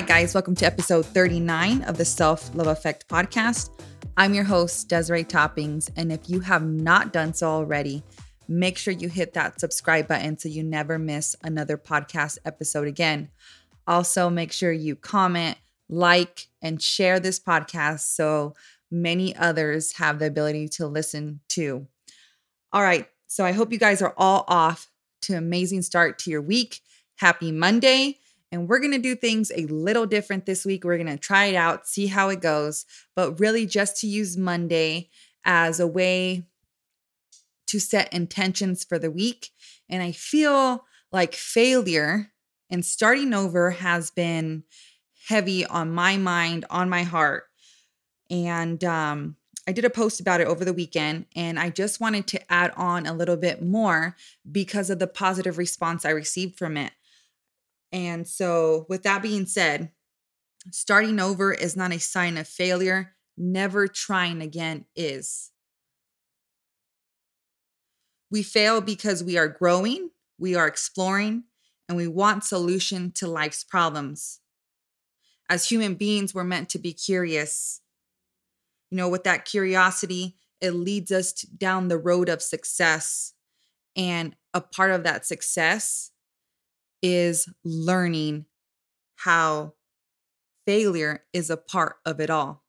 Right, guys, welcome to episode 39 of the Self Love Effect podcast. I'm your host, Desiree Toppings. And if you have not done so already, make sure you hit that subscribe button so you never miss another podcast episode again. Also, make sure you comment, like, and share this podcast so many others have the ability to listen to. All right, so I hope you guys are all off to amazing start to your week. Happy Monday. And we're going to do things a little different this week. We're going to try it out, see how it goes, but really just to use Monday as a way to set intentions for the week. And I feel like failure and starting over has been heavy on my mind, on my heart. And um, I did a post about it over the weekend, and I just wanted to add on a little bit more because of the positive response I received from it. And so, with that being said, starting over is not a sign of failure. Never trying again is. We fail because we are growing, we are exploring, and we want solution to life's problems. As human beings, we're meant to be curious. You know, with that curiosity, it leads us down the road of success. And a part of that success is learning how failure is a part of it all.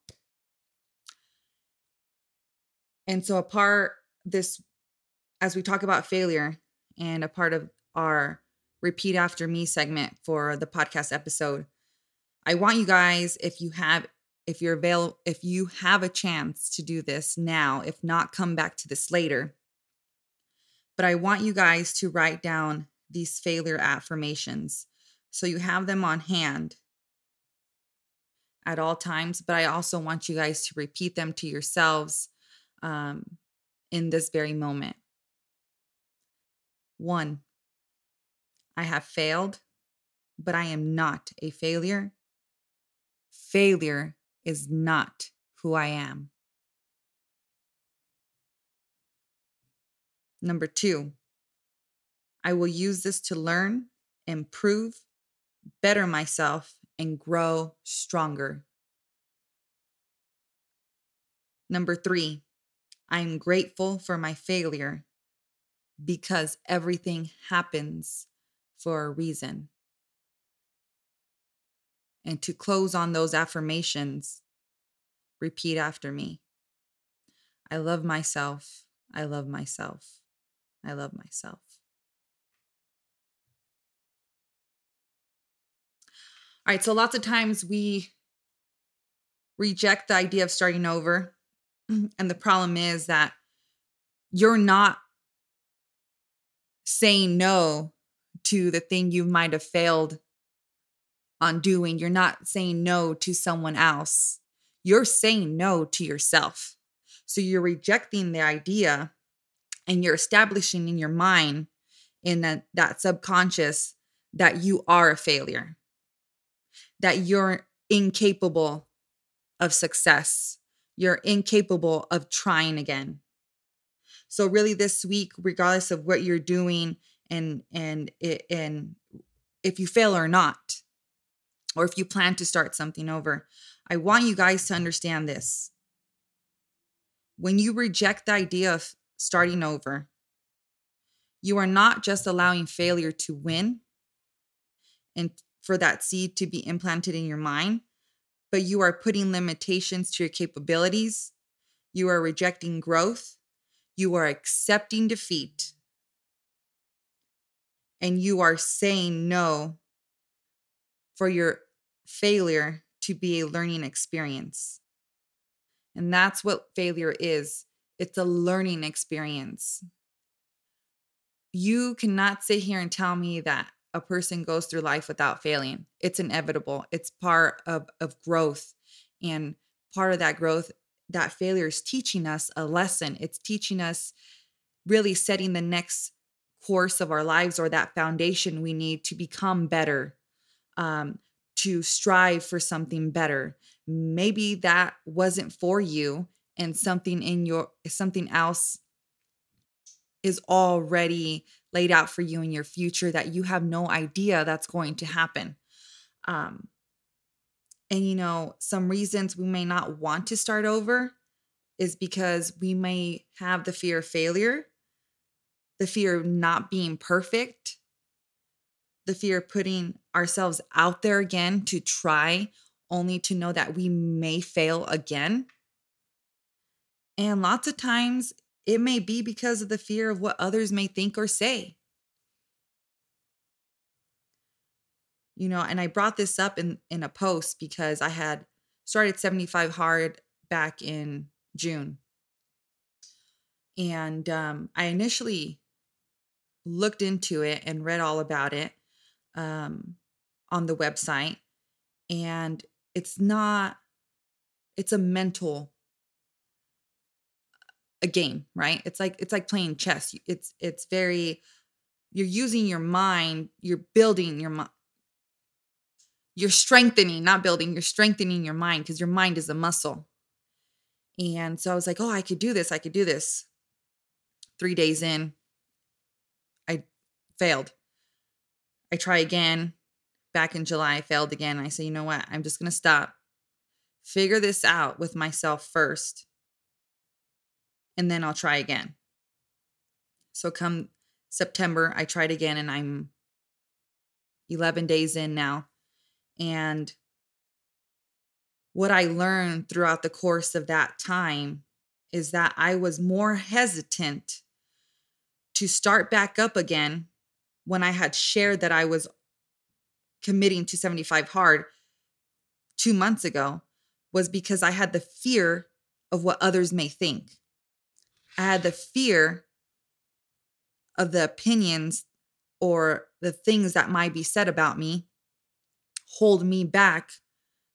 And so, a part this, as we talk about failure, and a part of our repeat after me segment for the podcast episode, I want you guys, if you have, if you're available, if you have a chance to do this now, if not, come back to this later. But I want you guys to write down these failure affirmations. So you have them on hand at all times, but I also want you guys to repeat them to yourselves um, in this very moment. One, I have failed, but I am not a failure. Failure is not who I am. Number two, I will use this to learn, improve, better myself, and grow stronger. Number three, I am grateful for my failure because everything happens for a reason. And to close on those affirmations, repeat after me I love myself. I love myself. I love myself. Right, so lots of times we reject the idea of starting over. And the problem is that you're not saying no to the thing you might have failed on doing. You're not saying no to someone else. You're saying no to yourself. So you're rejecting the idea and you're establishing in your mind in that, that subconscious that you are a failure that you're incapable of success. You're incapable of trying again. So really this week regardless of what you're doing and and and if you fail or not or if you plan to start something over, I want you guys to understand this. When you reject the idea of starting over, you are not just allowing failure to win and for that seed to be implanted in your mind, but you are putting limitations to your capabilities. You are rejecting growth. You are accepting defeat. And you are saying no for your failure to be a learning experience. And that's what failure is it's a learning experience. You cannot sit here and tell me that a person goes through life without failing. It's inevitable. It's part of of growth and part of that growth that failure is teaching us a lesson. It's teaching us really setting the next course of our lives or that foundation we need to become better, um, to strive for something better. Maybe that wasn't for you and something in your something else is already laid out for you in your future that you have no idea that's going to happen. Um, And, you know, some reasons we may not want to start over is because we may have the fear of failure, the fear of not being perfect, the fear of putting ourselves out there again to try, only to know that we may fail again. And lots of times it may be because of the fear of what others may think or say. You know, and I brought this up in in a post because I had started 75 hard back in June. And um, I initially looked into it and read all about it um, on the website. And it's not, it's a mental a game, right? It's like it's like playing chess. It's it's very you're using your mind, you're building your mind. You're strengthening, not building, you're strengthening your mind because your mind is a muscle. And so I was like, oh, I could do this. I could do this. Three days in, I failed. I try again. Back in July, I failed again. I say, you know what? I'm just going to stop, figure this out with myself first and then I'll try again. So come September, I tried again and I'm 11 days in now. And what I learned throughout the course of that time is that I was more hesitant to start back up again when I had shared that I was committing to 75 hard two months ago was because I had the fear of what others may think. I had the fear of the opinions or the things that might be said about me hold me back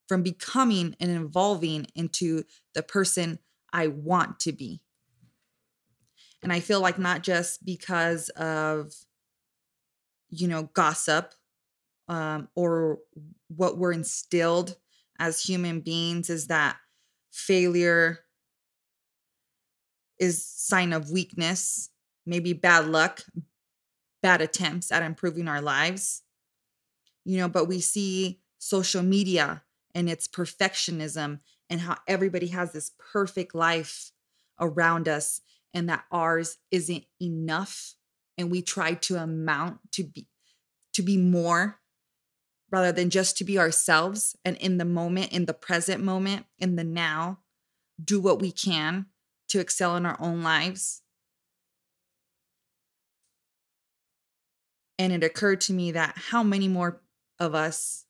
from becoming and evolving into the person I want to be. And I feel like not just because of, you know, gossip um, or what we're instilled as human beings is that failure is sign of weakness, maybe bad luck, bad attempts at improving our lives. You know, but we see social media and its perfectionism and how everybody has this perfect life around us and that ours isn't enough and we try to amount to be to be more rather than just to be ourselves and in the moment in the present moment in the now do what we can to excel in our own lives. And it occurred to me that how many more of us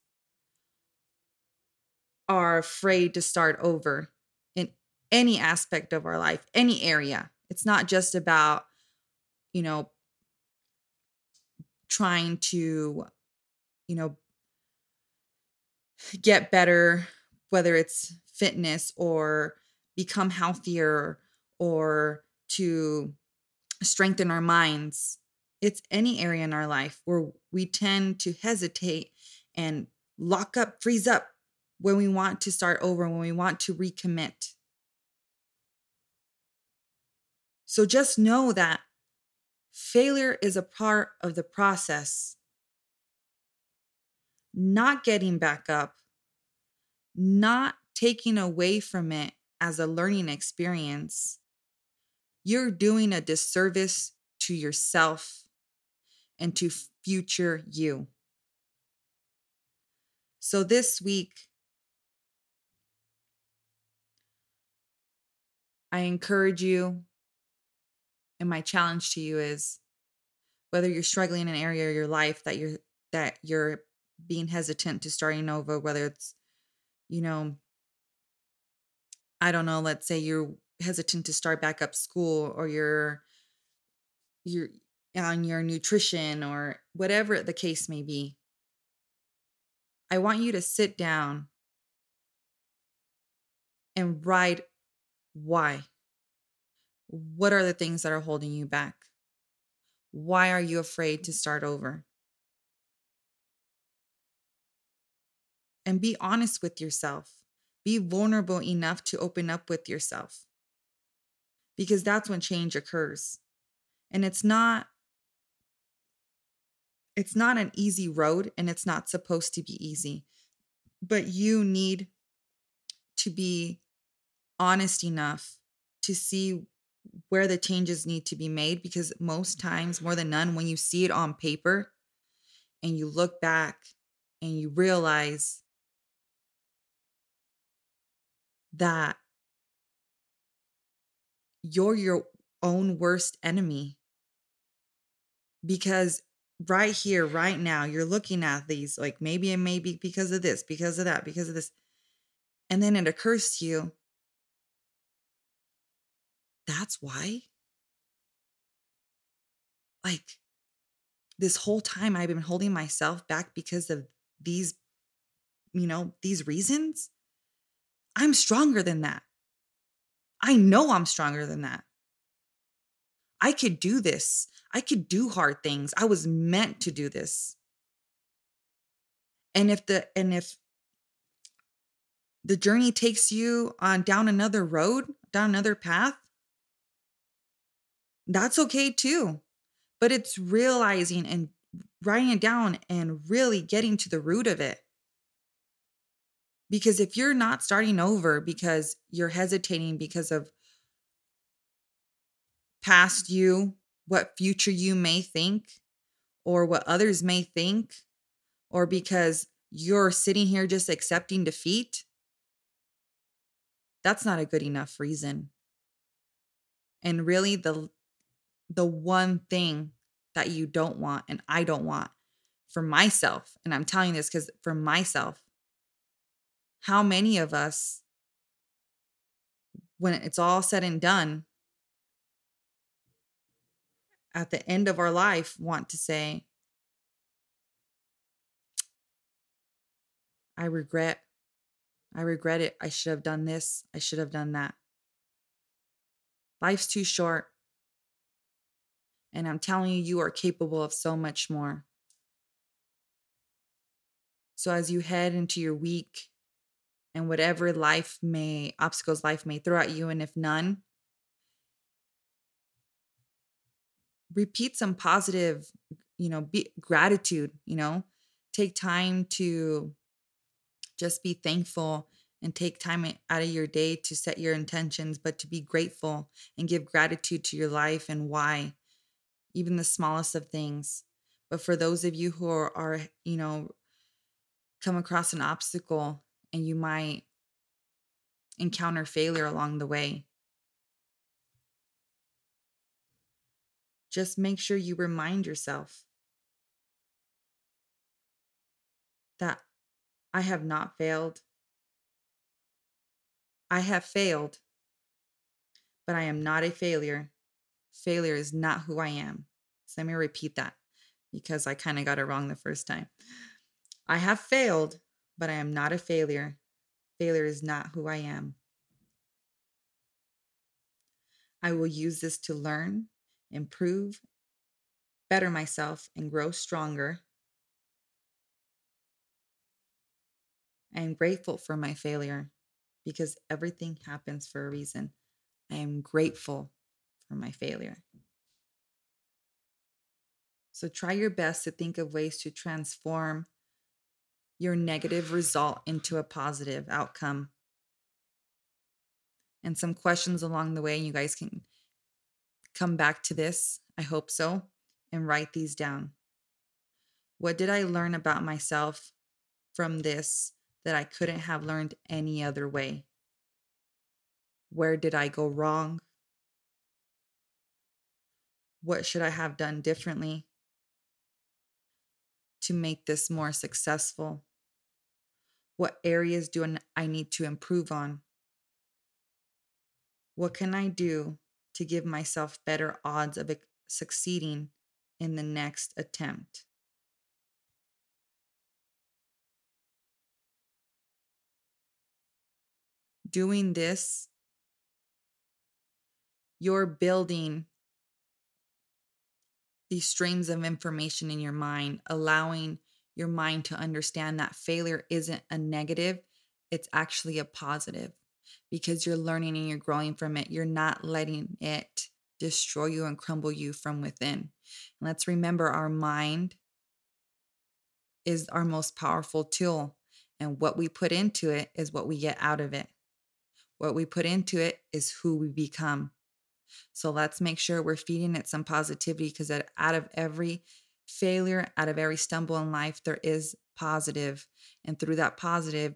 are afraid to start over in any aspect of our life, any area. It's not just about, you know, trying to, you know, get better, whether it's fitness or become healthier or to strengthen our minds. It's any area in our life where we tend to hesitate and lock up, freeze up when we want to start over, when we want to recommit. So just know that failure is a part of the process. Not getting back up, not taking away from it as a learning experience, you're doing a disservice to yourself and to future you. So this week, I encourage you, and my challenge to you is whether you're struggling in an area of your life that you're that you're being hesitant to starting over, whether it's, you know, I don't know, let's say you're hesitant to start back up school or you're you're on your nutrition or whatever the case may be. I want you to sit down and write why. What are the things that are holding you back? Why are you afraid to start over? And be honest with yourself. Be vulnerable enough to open up with yourself because that's when change occurs. And it's not it's not an easy road and it's not supposed to be easy. But you need to be honest enough to see where the changes need to be made because most times, more than none, when you see it on paper and you look back and you realize that you're your own worst enemy. Because right here, right now, you're looking at these like maybe it may be because of this, because of that, because of this. And then it occurs to you that's why? Like this whole time I've been holding myself back because of these, you know, these reasons. I'm stronger than that. I know I'm stronger than that. I could do this. I could do hard things. I was meant to do this. And if the and if the journey takes you on down another road, down another path, that's okay too. But it's realizing and writing it down and really getting to the root of it. Because if you're not starting over because you're hesitating because of past you, what future you may think, or what others may think, or because you're sitting here just accepting defeat, that's not a good enough reason. And really the the one thing that you don't want and I don't want for myself, and I'm telling this cuz for myself, how many of us when it's all said and done at the end of our life want to say, I regret. I regret it. I should have done this. I should have done that. Life's too short. And I'm telling you, you are capable of so much more. So as you head into your week and whatever life may, obstacles life may throw at you, and if none, repeat some positive, you know, be, gratitude, you know, take time to just be thankful and take time out of your day to set your intentions, but to be grateful and give gratitude to your life and why, even the smallest of things. But for those of you who are, are you know, come across an obstacle and you might encounter failure along the way, just make sure you remind yourself that I have not failed. I have failed, but I am not a failure. Failure is not who I am. So let me repeat that because I kind of got it wrong the first time. I have failed, but I am not a failure. Failure is not who I am. I will use this to learn improve, better myself, and grow stronger. I am grateful for my failure because everything happens for a reason. I am grateful for my failure. So try your best to think of ways to transform your negative result into a positive outcome. And some questions along the way, you guys can come back to this, I hope so, and write these down. What did I learn about myself from this that I couldn't have learned any other way? Where did I go wrong? What should I have done differently to make this more successful? What areas do I need to improve on? What can I do to give myself better odds of succeeding in the next attempt. Doing this, you're building these streams of information in your mind, allowing your mind to understand that failure isn't a negative, it's actually a positive because you're learning and you're growing from it. You're not letting it destroy you and crumble you from within. And let's remember our mind is our most powerful tool. And what we put into it is what we get out of it. What we put into it is who we become. So let's make sure we're feeding it some positivity because out of every failure, out of every stumble in life, there is positive. And through that positive,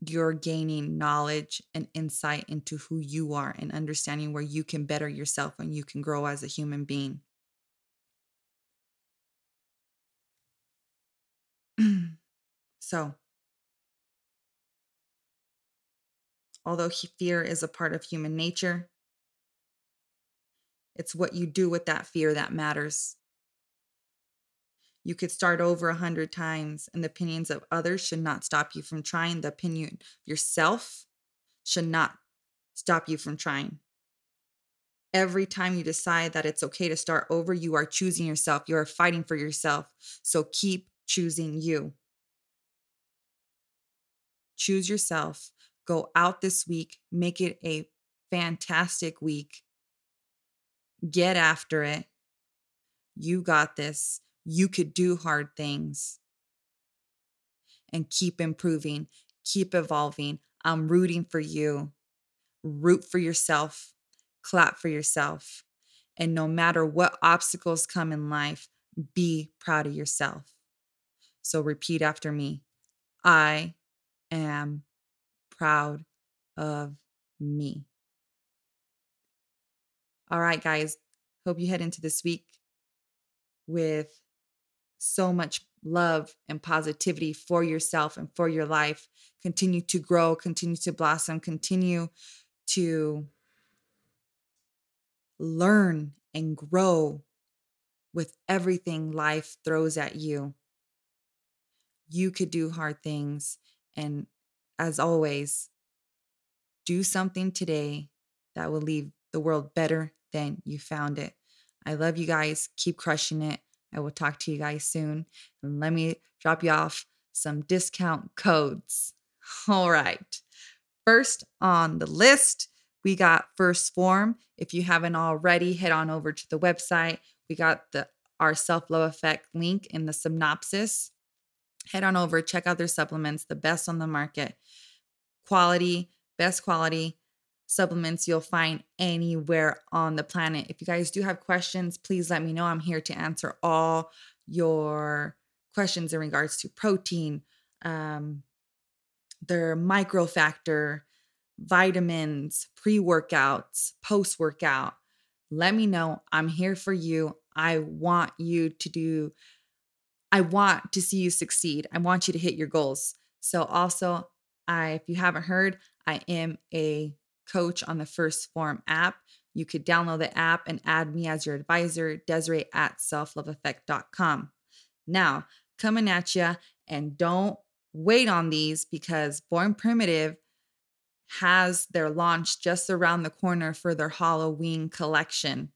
you're gaining knowledge and insight into who you are and understanding where you can better yourself and you can grow as a human being. so, although fear is a part of human nature, it's what you do with that fear that matters. You could start over a hundred times, and the opinions of others should not stop you from trying. The opinion yourself should not stop you from trying. Every time you decide that it's okay to start over, you are choosing yourself. You are fighting for yourself. So keep choosing you. Choose yourself. Go out this week. Make it a fantastic week. Get after it. You got this. You could do hard things and keep improving, keep evolving. I'm rooting for you. Root for yourself, clap for yourself. And no matter what obstacles come in life, be proud of yourself. So repeat after me I am proud of me. All right, guys. Hope you head into this week with so much love and positivity for yourself and for your life. Continue to grow, continue to blossom, continue to learn and grow with everything life throws at you. You could do hard things. And as always, do something today that will leave the world better than you found it. I love you guys. Keep crushing it. I will talk to you guys soon. And let me drop you off some discount codes. All right. First on the list, we got 1st Phorm. If you haven't already, head on over to the website. We got the our self love effect link in the synopsis. Head on over, check out their supplements, the best on the market. Quality, best quality, supplements you'll find anywhere on the planet. If you guys do have questions, please let me know. I'm here to answer all your questions in regards to protein, um, their microfactor, vitamins, pre workouts, post workout. Let me know. I'm here for you. I want you to do, I want to see you succeed. I want you to hit your goals. So, also, I, if you haven't heard, I am a coach on the 1st Phorm app. You could download the app and add me as your advisor, Desiree at selfloveeffect.com. Now, coming at you, and don't wait on these because Born Primitive has their launch just around the corner for their Halloween collection.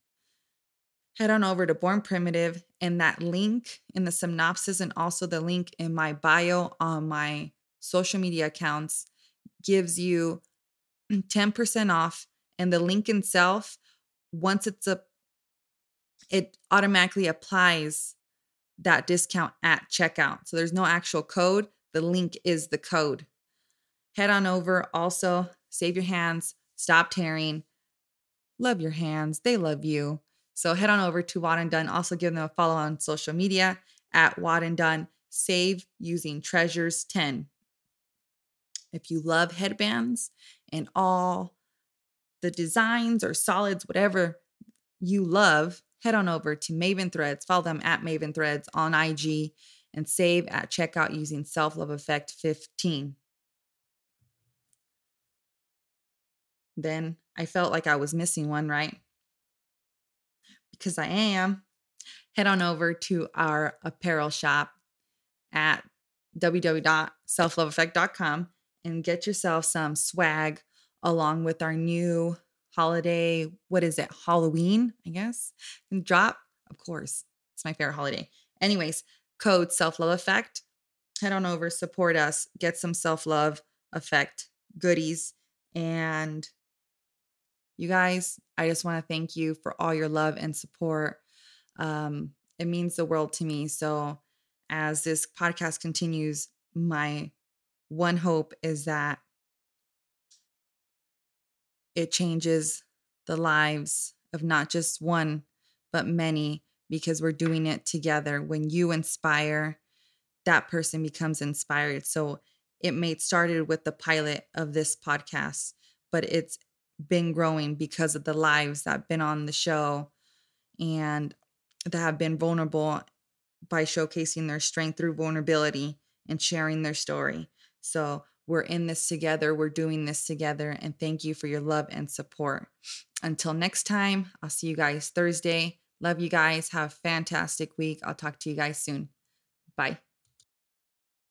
Head on over to Born Primitive, and that link in the synopsis and also the link in my bio on my social media accounts gives you 10% off and the link itself once it's a it automatically applies that discount at checkout. So there's no actual code, the link is the code. Head on over also, save your hands, stop tearing. Love your hands, they love you. So head on over to WOD and Done. Also give them a follow on social media at WOD and Done. Save using Treasures 10. If you love headbands and all the designs or solids, whatever you love, head on over to Maven Threads. Follow them at Maven Threads on IG and save at checkout using Self Love Effect 15. Then I felt like I was missing one, right? Because I am. Head on over to our apparel shop at www.selfloveeffect.com and get yourself some swag along with our new holiday, what is it? Halloween, I guess. And drop, of course. It's my favorite holiday. Anyways, code self love effect. Head on over, support us, get some self love effect goodies. And you guys, I just want to thank you for all your love and support. Um, it means the world to me. So as this podcast continues, my one hope is that it changes the lives of not just one, but many, because we're doing it together. When you inspire, that person becomes inspired. So it may started with the pilot of this podcast, but it's been growing because of the lives that have been on the show and that have been vulnerable by showcasing their strength through vulnerability and sharing their story. So we're in this together. We're doing this together. And thank you for your love and support. Until next time, I'll see you guys Thursday. Love you guys. Have a fantastic week. I'll talk to you guys soon. Bye.